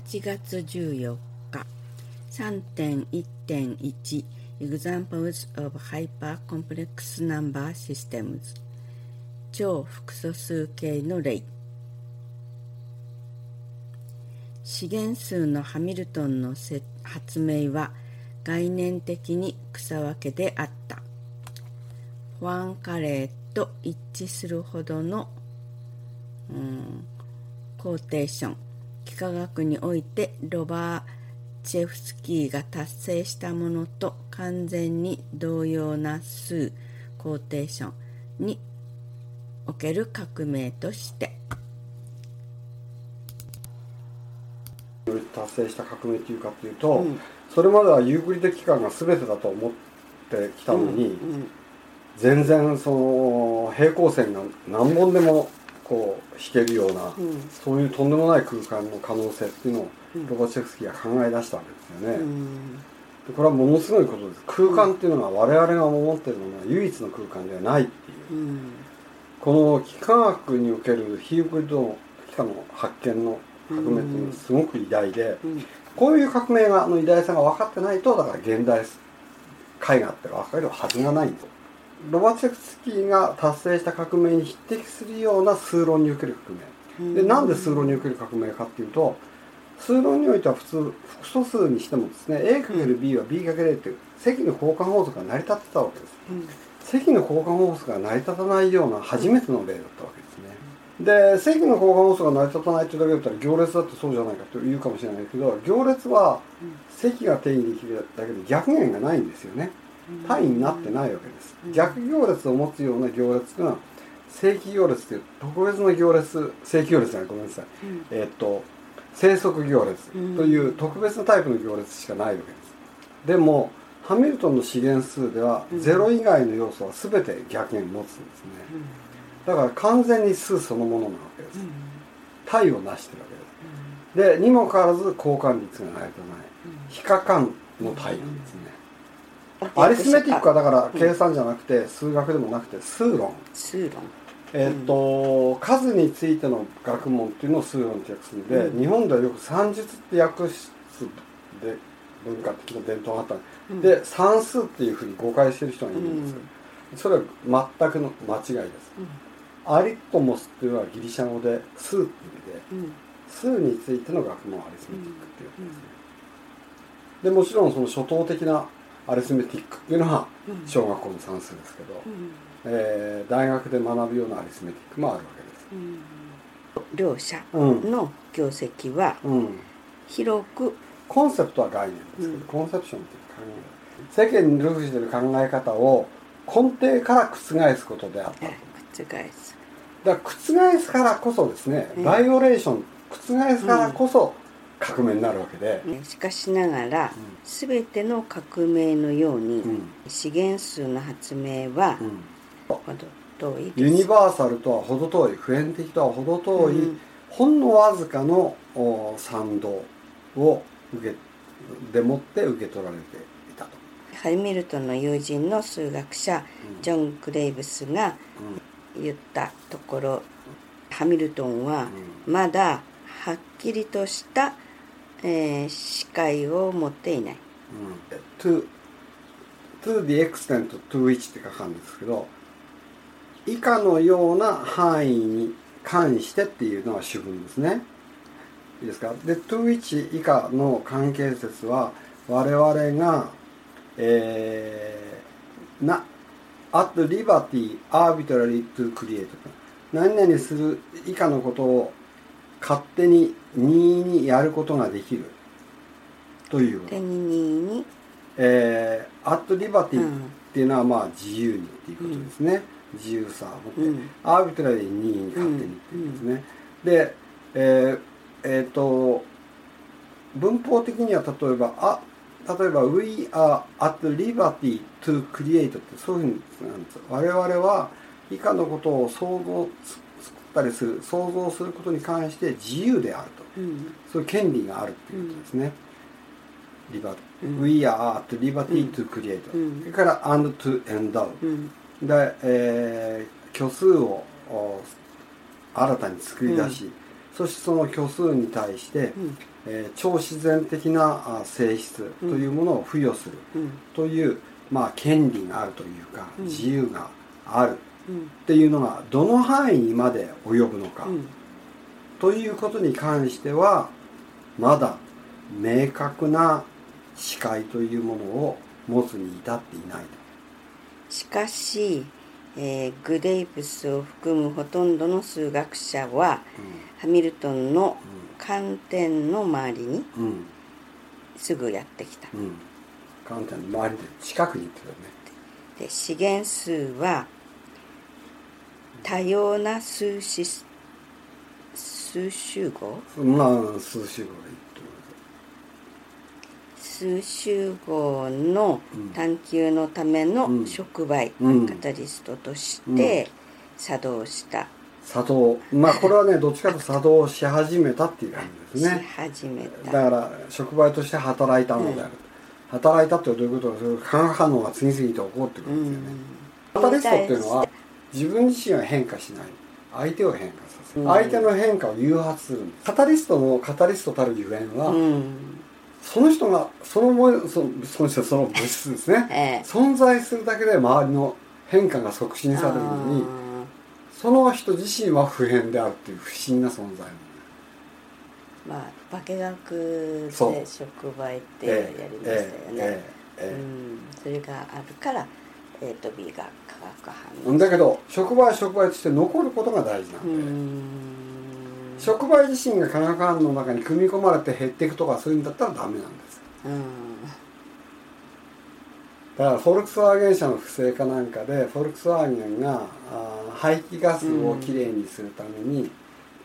8月14日3.1.1 Examples of Hypercomplex Number Systems. 超複素数形の例。資源数のハミルトンの発明は概念的に草分けであった。ファンカレーと一致するほどの、うん、コーテーション。幾何学においてロバー・チェフスキーが達成したものと完全に同様な数コーテーションにおける革命として。達成した革命というかというと、うん、それまではユークリッド期間が全てだと思ってきたのに、うんうん、全然その平行線が何本でもこう弾けるような、うん、そういうとんでもない空間の可能性っていうのをロバチェフスキーが考え出したわけですよね。でこれはものすごいことです。空間っていうのは我々が思ってるのは唯一の空間ではないっていう、この幾何学におけるヒークリッドの幾何の発見の革命っていうのはすごく偉大で、こういう革命がの偉大さが分かってないとだから現代絵画って分かるはずがないと。ロバチェフスキーが達成した革命に匹敵するような数論における革命。でなんで数論における革命かっていうと数論においては普通複素数にしてもですね A×B は B×A っていう積の交換法則が成り立ってたわけです。積の交換法則が成り立たないような初めての例だったわけですね。で積の交換法則が成り立たないというだけだったら行列だってそうじゃないかと言うかもしれないけど行列は積が定義できるだけで逆減がないんですよね。単位になってないわけです。逆行列を持つような行列というのは正規行列という特別な行列正規行列じゃないごめんなさい、えっと生息行列という特別なタイプの行列しかないわけです。でもハミルトンの資源数では0以外の要素は全て逆減持つんですね。だから完全に数そのものなわけです。体を成してるわけです。でにもかかわらず交換率がないとない非可感の体なんですね。アリスメティックはだから計算じゃなくて数学でもなくて数論。数論。えっ、と、数についての学問っていうのを数論って訳すんで、うん、日本ではよく算術って訳すで文化的な伝統があった、うん、で算数っていうふうに誤解してる人がいるんですよ、うん、それは全くの間違いです、アリットモスっていうのはギリシャ語で数っていう意味で、数についての学問アリスメティックっていうことですね、でもちろんその初等的なアリスメティックっていうのは小学校の算数ですけど、うん、えー、大学で学ぶようなアリスメティックもあるわけです。うん、両者の業績は広く、コンセプトは概念ですけど、コンセプションっていう考え世間にルフしている考え方を根底から覆すことであったと。覆す。だから覆すからこそですね、バイオレーション覆すからこそ、革命になるわけで。しかしながら、うん、全ての革命のように、うん、資源数の発明は、うん、遠いユニバーサルとは程遠い普遍的とは程遠い、ほんのわずかの賛同を受けでもって受け取られていたと。ハイミルトンの友人の数学者、ジョン・クレイブスが言ったところ、ハミルトンはまだはっきりとしたえー、視界を持っていない。うん、to, to the extent to which って書かんですけど以下のような範囲に関してっていうのが主文ですね。いいですか？で to which 以下の関係説は我々が、えー、な at liberty arbitrarily to create 何々する以下のことを勝手に任意にやることができる。という。手に任意に。えー、アットリバティっていうのはまあ自由にっていうことですね、うん、自由さを持って、うん、アービトラリーに任意に勝手にっていうんですね、でえー、えー、と文法的には例えばあ例えば「We are at liberty to create」ってそういうふうになんです我々は以下のことを想像ったりする想像することに関して自由であると、うん、そういう権利があるっていうことですね。リバうん、We are at liberty to create、うん、それから and to endow、うん、で、えー、虚数を新たに作り出し、そしてその虚数に対して、うん。えー超自然的なあ性質というものを付与するうん。という、まあ、権利があるというか、うん。自由がある。うんっていうのがどの範囲にまで及ぶのか、うん。ということに関してはまだ明確な視界というものを持つに至っていないしかし、えーグレイブスを含むほとんどの数学者はハミルトンの観点の周りにうん。うんすぐやってきた。うん。観点の周りで近くに行ってたよね。で資源数は多様な数子数集合まあ数集合で言って数集合のうん探求のためうんの触媒、うん。カタリストとして作動した、作動まあこれはねどっちかというと作動し始めたっていう感じですしね始めた。だから触媒として働いたのである、働いたってどういうことか化学反応が次々と起こってくるうんですよね、ん。カタリストっていうのは自分自身は変化しない。相手を変化させる、うん。相手の変化を誘発するカタリストのカタリストたるゆえんは、うん。その人がそのもそその人その物質ですね。ええ。存在するだけで周りの変化が促進されるのにその人自身は普遍であるっていう不思議な存在まあ化学で触媒ってやりましたよね、それがあるから A と B が化学反え応。だけど触媒は触媒として残ることが大事なんで、うん。触媒自身が化学反応の中に組み込まれて減っていくとかそういうんだったらダメなんです。うん。だからフォルクスワーゲン社の不正かなんかでフォルクスワーゲンがあー排気ガスをきれいにするために、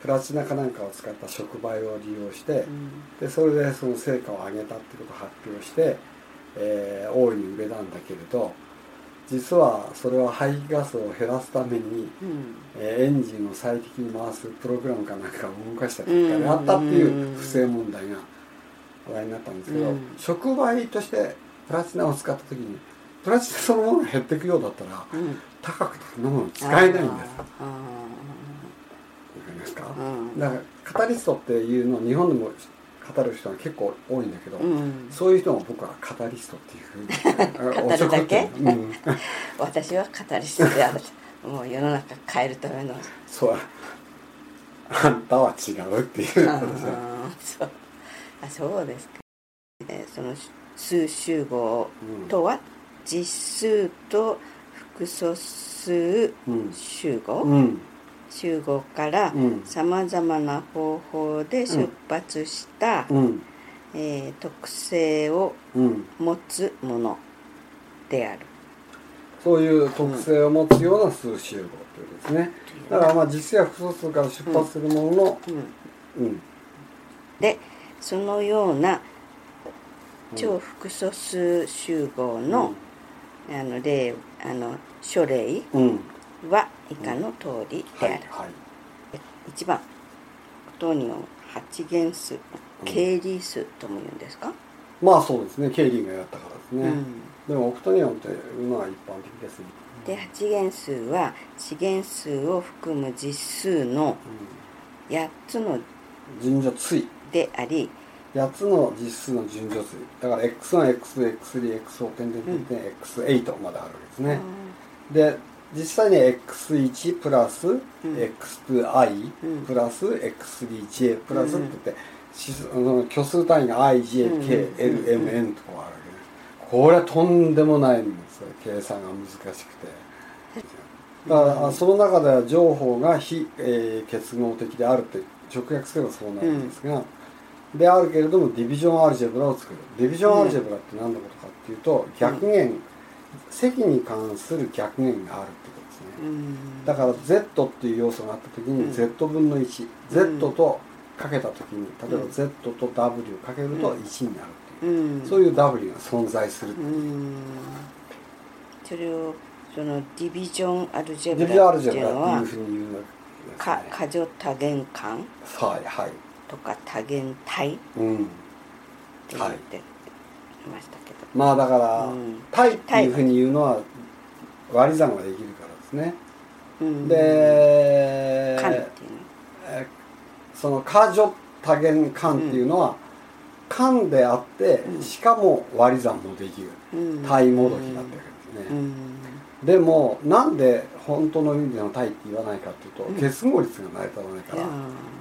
プラチナかなんかを使った触媒を利用して、うん。でそれでその成果を上げたっていうことを発表して、えー大いに売れたんだけれど実はそれは排気ガスを減らすために、うん。えーエンジンを最適に回すプログラムかなんかを動かした結果であったっていう不正問題が話題になったんですけど、うん。触媒としてプラチナを使った時にプラチナそのものが減っていくようだったらうん。高くてそんなもの使えないんです。あわかりますか、だからカタリストっていうのを日本でも語る人が結構多いんだけど、うん。そういう人も僕はカタリストっていうふうに 語るだけ？うん、私はカタリストであるもう世の中変えるための。そう。あんたは違うっていう。あそう。あそうですか、えーその数集合とは？実数と複素数うん。集合、うん集合からうん。さまざまな方法で出発した、うん。えー特性をうん。持つものである。そういう特性を持つような数集合ということですね。だからまあ実際は複素数から出発するもののうん。うん。でそのような超複素数集合の,、あの例あの書例うん。は以下の通りである。はいはい。1番オトニオン8元数経理数とも言うんですか、まあそうですね。ケイリーがやったからですね、うん。でもオクトニオンっていうのは一般的ですね、で8元数は4元数を含む実数の8つのうん、順序対。であり、8つの実数の順序対。だから x1、x2、x3、x4 点々点々 x8 まであるわけですね、で実際に x1 プラス x2i うん。プラス x3j プラスって言って、虚数単位が ijklmn とかあるわけね。これはとんでもないんですよ。計算が難しくて。だからあその中では情報が非、えー結合的であるって直訳すればそうなるんですが、であるけれどもディビジョンアルジェブラを作る。ディビジョンアルジェブラって何のことかっていうと逆弦、積に関する逆弦があるってことですね、うん。だから Z っていう要素があった時にうん。Z 分の 1Z とかけた時に例えばうん Z と W かけるとうん。1になるっていう、うん。そういう W が存在するってういう、ん。それをそのディビジョンアルジェブラっていうのはっていうふうに言うのですかね過剰多元間はいはい。とか多元体？ってうん言ってましたけど、まあだから、うん。タイっていうふうに言うのは割り算ができるからですね、うん。でその過剰多元間っていうのは、間であって、うん。しかも割り算もできる。うん。対もどきだってわけですね、うん。でもなんで本当の意味での対って言わないかっていうと、うん。結合率が成り立たないから、いや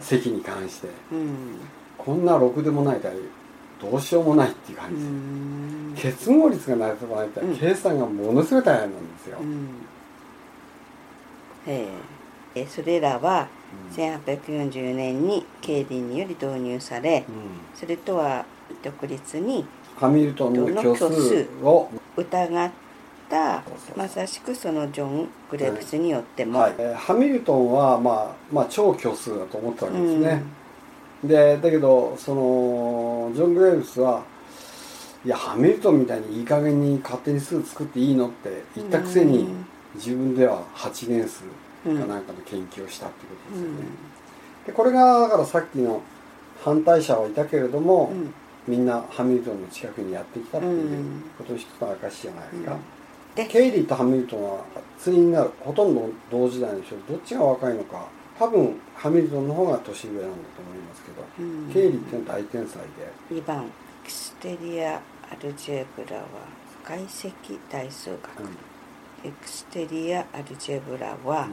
積に関して。うん。こんなろくでもない対どうしようもないっていう感うじ結合率が成り立たないって、うん。計算がものすごい大変なんですよ、え。えそれらはうん。1840年に経理により導入されうん。それとは独立にハミルトンの虚数を、疑ったまさしくそのジョン・グレープスによっても、はい、えーハミルトンは、まあ、まあ超虚数だと思ったわけですね、でだけどそのジョン・グレーブスはいやハミルトンみたいにいい加減に勝手に数作っていいのって言ったくせに自分では8元数うん。かなんかの研究をしたってことですよね、でこれがだからさっきの反対者はいたけれども、うん。みんなハミルトンの近くにやってきたっていううんことの一つの証じゃないですか、うん。でケイリーとハミルトンは対になるほとんど同時代の人どっちが若いのか多分ハミルトンの方が年上なんだと思いますけど、うん。ケイリーっていうのは大天才で、2番エクステリア・アルジェブラは解析代数学、エクステリア・アルジェブラは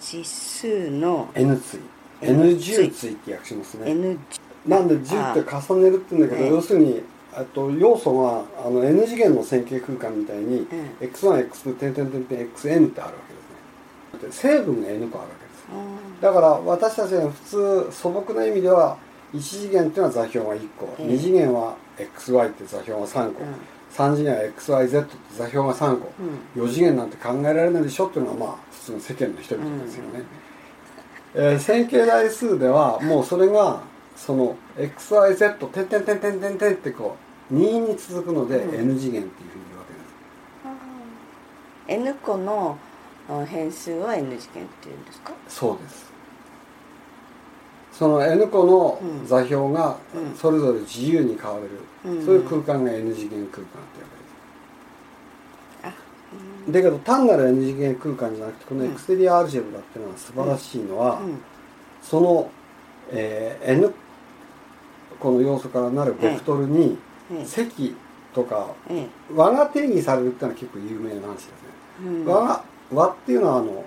実数の N 対。N N 10対って訳しますね。N なんで10って重ねるって言うんだけど、ね要するにあと要素があの N 次元の線形空間みたいに、うん。X1x2 点々点々 xn ってあるわけですね。で成分が N 個あるわけだから私たちが普通素朴な意味では1次元っていうのは座標が1個、ええ。2次元は xy って座標が3個、3次元は xyz って座標が3個、うん。4次元なんて考えられないでしょっていうのがまあ普通の世間の人々ですよね、えー線形代数ではもうそれがその xyz 点々点々点々ってこう2に続くのでうん。N 次元っていうふうに言うわけです。N 個のあ変数は N 次元っていうんですか？そうです。その n 個のうん。座標がうん。それぞれ自由に変われる、うん。そういう空間が n 次元空間ってわけですあだけど単なる N 次元空間じゃなくてこのエクステリアアルジェブラっていうのは素晴らしいのは、うん。その、えー N この要素からなるベクトルにええ。積とかえ和が定義されるっていうのは結構有名な話ですね、えうん。和が和っていうのはあの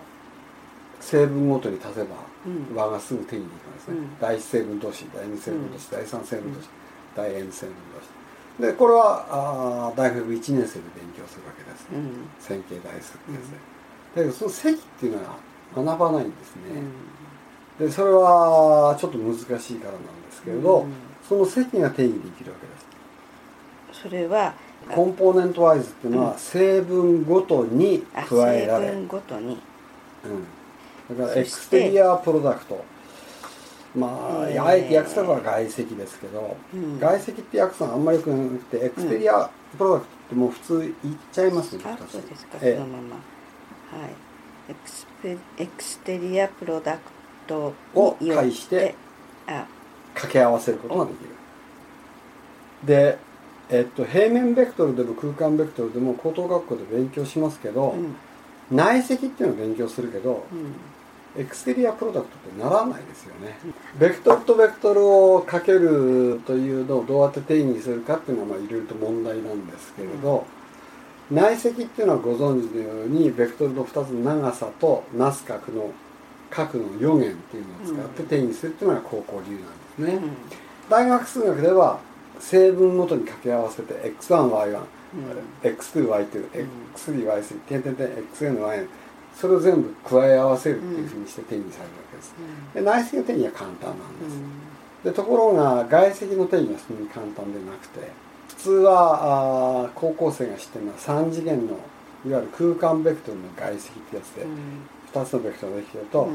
成分ごとに足せばうん。和がすぐ定義できますね、うん。第一成分同士第二成分同士、第三成分同士、第 N 成分同士。でこれはあー大学1年生で勉強するわけです、うん。線形代数ってやつで、だけどその積っていうのは学ばないんですね、でそれはちょっと難しいからなんですけれど、うん。その積が定義できるわけです。それはあ componentwise っていうのは成分ごとにあ加えられる、成分ごとに。うん、だから exterior product。まあ、えー。訳すのは外積ですけど、うん。外積って訳すのはあんまりよくなくて exterior product ってもう普通言っちゃいますね、あ私。そうですか、ええ。そのまま。はい。エクスペ exterior productを介してあ。掛け合わせることができる。で、えっと、平面ベクトルでも空間ベクトルでも高等学校で勉強しますけど、うん。内積っていうのを勉強するけどうん。 exterior product ってならないですよね、ベクトルとベクトルをかけるというのをどうやって定義するかっていうのはまあいろいろと問題なんですけれど、内積っていうのはご存知のようにベクトルの2つの長さとなす角の角の4元っていうのを使って定義するっていうのが高校流なんですね、大学数学では成分ごとに掛け合わせて x1y1 x2y2 x3y3 点々点 xny それを全部加え合わせるっていうふうにして定義されるわけです、で内積の定義は簡単なんです、でところが外積の定義はそんなに簡単でなくて普通はあー高校生が知ってるのは3次元のいわゆる空間ベクトルの外積ってやつで、2つのベクトルができてると、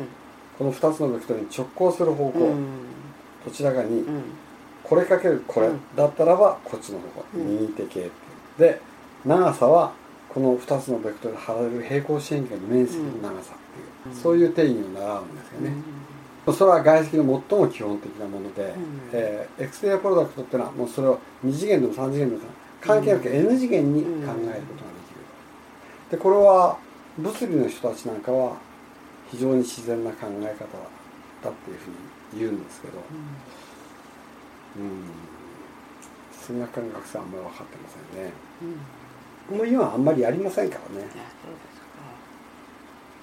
この2つのベクトルに直行する方向、どちらかにこれかけるこれうん。だったらばこっちの方向、うん。右手系ってで長さはこの2つのベクトルで貼られる平行四辺形の面積の長さっていう、うん。そういう定義を習うんですよね、それは外積の最も基本的なもので、ん。えーエクステリアプロダクトっていうのはもうそれを2次元でも3次元でも関係なく N 次元に考えることができる、でこれは物理の人たちなんかは非常に自然な考え方だっていうふうに言うんですけどうん数学科の学生はあんまり分かってませんね。うん。もう今はあんまりやりませんからね。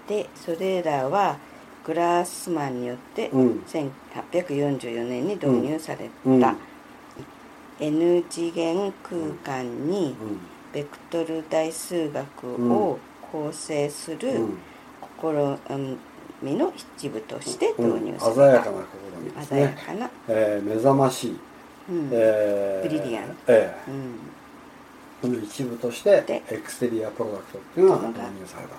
でそれらはグラースマンによってうん。1844年に導入された、うん。N 次元空間にうん。ベクトル代数学を構成するうん。試みの一部として導入された、鮮やかなです鮮やね、かな、えー目覚まし。い、うん。えー brilliant。えうん、の一部としてで exterior product っていうのが導入された。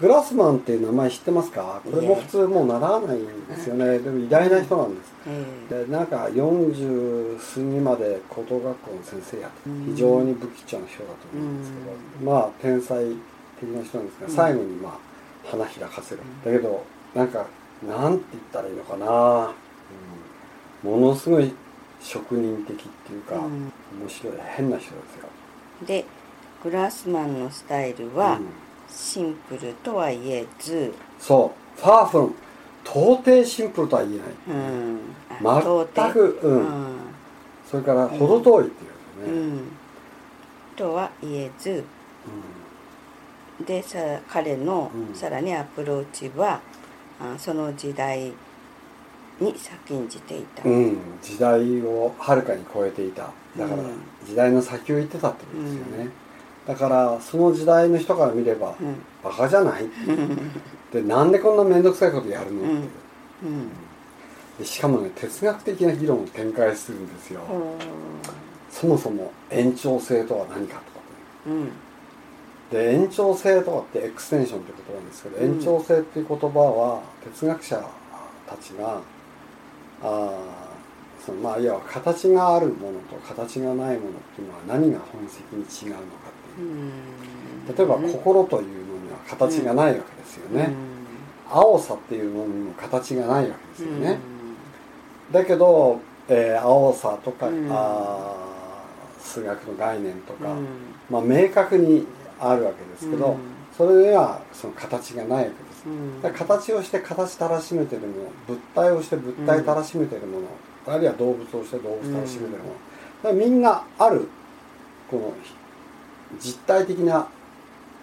グラスマンっていう名前知ってますか？これも普通もう習わないんですよね。でも偉大な人なんです。えでなんか40過ぎまで高等学校の先生やってうん。非常に不屈な人だと思うんですけど、まあ天才的な人なんですがうん。最後にまあ花開かせる、だけどなんかなんて言ったらいいのかな、うんものすごい職人的っていうか、うん。面白い変な人ですよ。えでグラスマンのスタイルはうん。シンプルとは言えず、そう。ファーフロン到底シンプルとは言えない、う。ん、全く、ううん。ん、それから程遠いっていうね、うん、とは言えずでさ彼のうん。さらにアプローチは、あその時代に先んじていた、うん、時代をはるかに超えていた。だからうん。時代の先を行ってたってことですよね、だからその時代の人から見れば、うん。バカじゃない。でなんでこんな面倒くさいことやるの？っていう、うん。でしかもね哲学的な議論を展開するんですよ、うんそもそも延長性とは何かとかで延長性とかってエクステンションってことなんですけど、うん。延長性っていう言葉は哲学者たちがあーそのまあいわば形があるものと形がないものっていうのは何が本質的に違うのかってういう。ん。例えば心というのには形がないわけですよね、う青さっていうのにも形がないわけですんよね、だけど、えー青さとか、うん。あー数学の概念とか、うん。まあ、明確にあるわけですけど、うん。それにはその形がないわけです、うん。形をして形たらしめてるもの物体をして物体たらしめてるもの、あるいは動物をして動物たらしめてるもの、だからみんなあるこの実体的な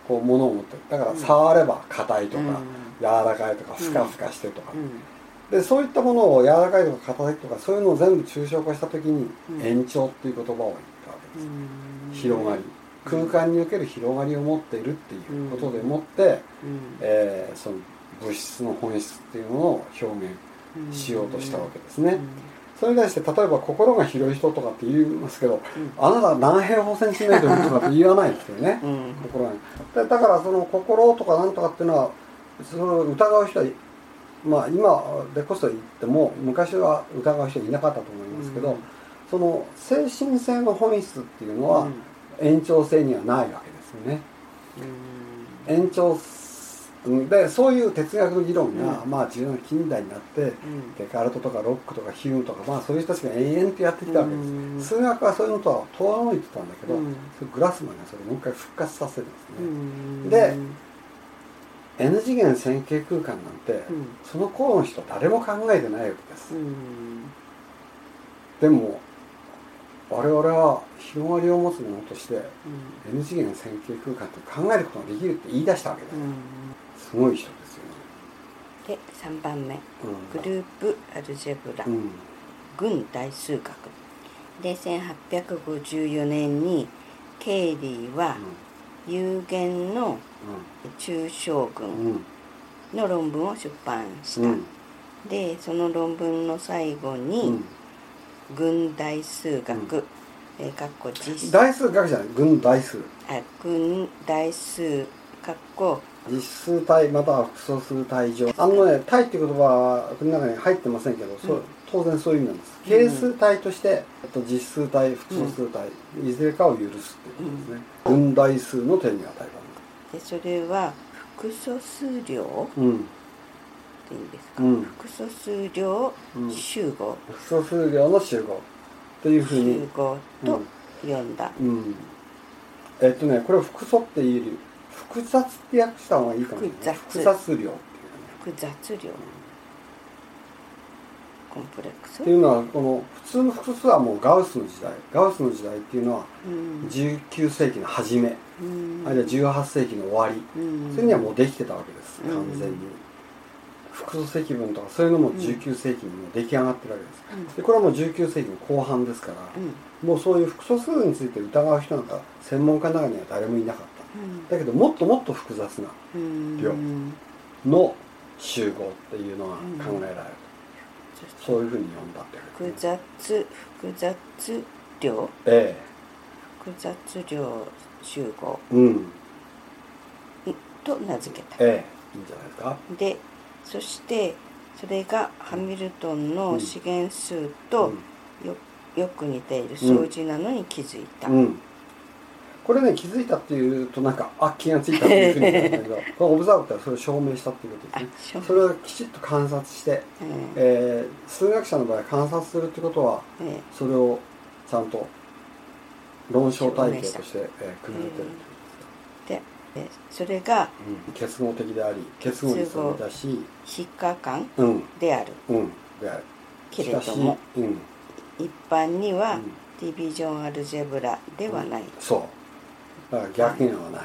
こうものを持ってる。だから触れば硬いとか、うん。柔らかいとかふかふかしてるとか、うん。でそういったものを柔らかいとか硬いとかそういうのを全部抽象化した時にうん。延長っていう言葉を言ったわけです、うん。広がり空間における広がりを持っているっていうことでもって、うん。えーその物質の本質っていうのを表現しようとしたわけですね、それに対して例えば心が広い人とかって言いますけど、あなたは何平方センチメートルとかって言わないですよね、うん。うん心がでだからその心とかなんとかっていうのはそれを疑う人はまあ今でこそ言っても昔は疑う人いなかったと思いますけど、うん。その精神性の本質っていうのは延長性にはないわけですよね。うん。延長でそういう哲学の議論が、うん。まあ重要な近代になってうん。デカルトとかロックとかヒュームとかまあそういう人たちが延々とやってきたわけです、うん。数学はそういうのとは遠のいてたんだけど、うん。グラスマンがそれをもう一回復活させるんですね、うん。で N 次元線形空間なんて、うん。その頃の人誰も考えてないわけです、うん。でも我々は広がりを持つものとしてうん。N 次元線形空間って考えることができるって言い出したわけです、うん。すごい人ですよね。で3番目。うん。グループアルジェブラ。うん。軍大数学。で1854年にケイリーは有限の抽象うんう群ん。の論文を出版した、うん。でその論文の最後うにん軍大数学、うん。えーかっこ実大数学じゃない群大数。あ軍大数かっこ実数体または複素数体上。あのね体っていう言葉はこの中に入ってませんけど、そううん。当然そういう意味なんです。係数体として、えっと、実数体複素数体、いずれかを許すっていうことですね、群大数の手に与えでそれは複素数量？たうんっていうんですか、うん。複素数量うん。集合、複素数量の集合というふうに。集合と呼んだ、うん。えっとねこれを複素っていうより複雑って訳した方がいいかも複雑。複雑量っていうね。複雑量。コンプレックス？っていうのはこの普通の複素数はもうガウスの時代。ガウスの時代っていうのはうん。19世紀の初め。うん。あるいは18世紀の終わり。うん。それにはもうできてたわけです。うん完全に複素積分とかそういうのも19世紀に出来上がってるわけです。うん。でこれはもう19世紀の後半ですからうん。もうそういう複素数について疑う人なんか専門家の中には誰もいなかった。うん。だけどもっともっと複雑なうん。量の集合っていうのが考えられる。そそういうふうに呼んだってわけ複です。ね雑複雑量？え複雑量集合。えうん。と名付けた。ええ。いいんじゃないですか。でそしてそれがハミルトンの資源数とよよく似ている数字なのに気づいた、うん、うんこれね気づいたっていうとなんかあ気がついたっていうふうにんだけど このオブザーブってそれを証明したっていうことあですね。証それをきちっと観察して、うん。えー数学者の場合観察するってことはえそれをちゃんと論証体系として、えー、組み立てるえでえそれがうん、結合的であり結合率を出し非可感うん。である。うんである。けれどもうん。一般にはうん。ディビジョンアルジェブラではない、そう。だから逆にはない、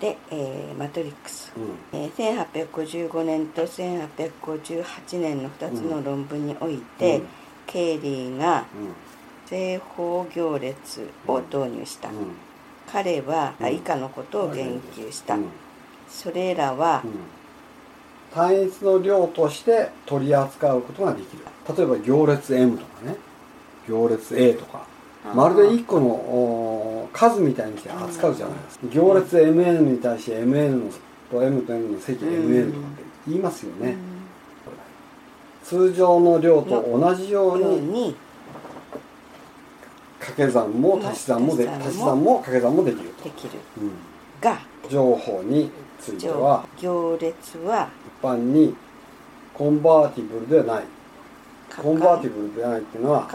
で、えーマトリックス、うん。えー1855年と1858年の2つの論文において、うん。ケイリーがう正方行列を導入した、ん彼は、以下のことを言及した、うん。それらは、うん。単一の量として取り扱うことができる。例えば行列 M とかね。行列 A とか。まるで1個のお数みたいにして扱うじゃないですか。行列 MN に対して MN のと M と M の積 MN とかって言いますよね、通常の量と同じように掛け算も足し算もで足し算も掛け算もできると、できる。うん。が。情報については。行列は。一般にコンバーティブルではない。可コンバーティブブルでないっていうのは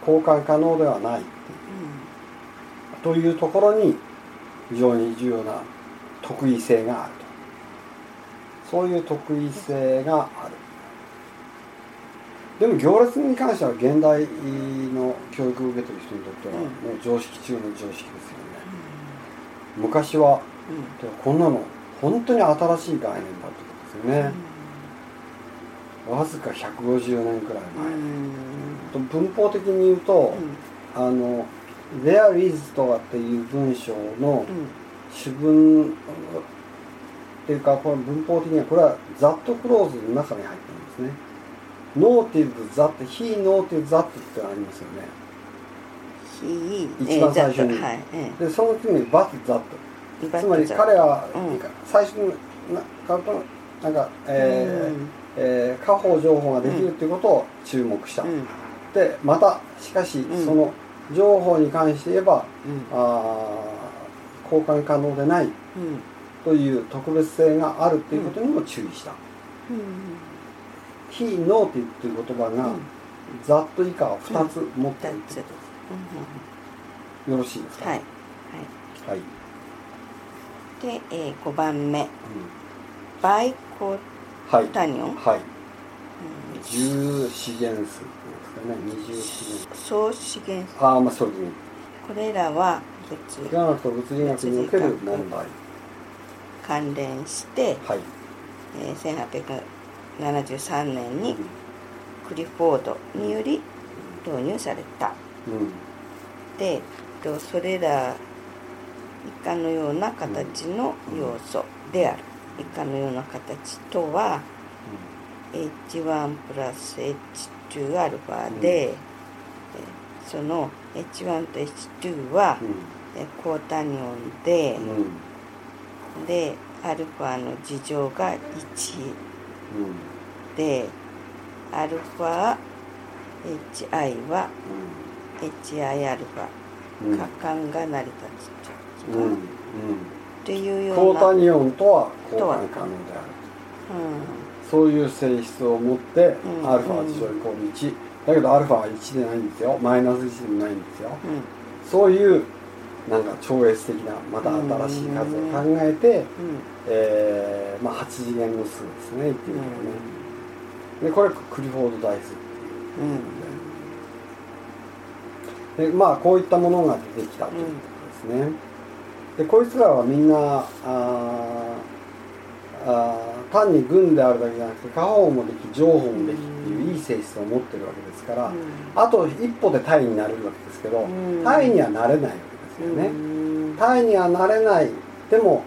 交換可能ではない。というところに非常に重要な特異性があると。そういう特異性がある。でも行列に関しては現代の教育を受けてる人にとってはうん。もう常識中の常識ですよね。昔はうん。こんなの本当に新しい概念だってことですよね、わずか150年くらい前、と文法的に言うと、あの「There is」とかっていう文章の主文っていうかこれ文法的にはこれは「that クローズの中に入ってるんですね。 notice that be noticed that ってのありますよね。非一番最初に。はいえでその次に but that えつまり彼は、うん最初になかなんか、えーうん。えー、家宝情報ができるっていうことを注目した、うん。でまたしかし、うん。その情報に関して言えばうん。あー交換可能でないうん。という特別性があるっていうことにも注意した。うん「非ノーティブ」っていう言葉がうん「ざっと以下を2つ持っているってこ二つとよろしいですか？はい。はい、で、えー、5番目。うん。バイコはいタニョン、はい。うん。重資源数ですかね。二重資源総資源ああまあそうですね。これらは物科学と物理学における問題。関連して、はい、えー、1873年うんにクリフォードにより導入された。うん。でとそれら以下のような形の要素である。以下のような形とは H1 プラス H2 アルファで、えその H1 と H2 はえコータニオンでうんうん。でアルファの事乗が1でアルファ HI は HI アルファ。可感が成り立つうんうんというよコうな、ータニオンとは交とは換可能であるうそういう性質を持って、うん。アルファは事乗イコール1だけどアルファは1でないんですよ。マイナス1でもないんですよ。んうん。そういうなんか超越的なまた新しい数を考えて、えーまあ、8次元の数ですね言ってみるとねでこれクリフォードダイスっていうで。まあこういったものが出てきたということですね。でこいつらはみんなああ単に軍であるだけじゃなくて下方もでき上方もできっていういい性質を持ってるわけですから、あと一歩でタイになれるわけですけど、タイにはなれないわけですよね。タイにはなれないでも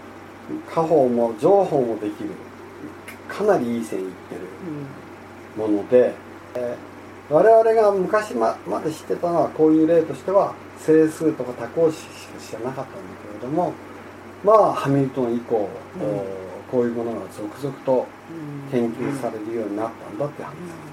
下方も上方もできるかなりいい線いってるもので、えー、我々が昔ままで知ってたのはこういう例としては整数とか多項式しか知らなかったんだけれどもまあハミルトン以降、うん、こういうものが続々と研究されるようになったんだって話です。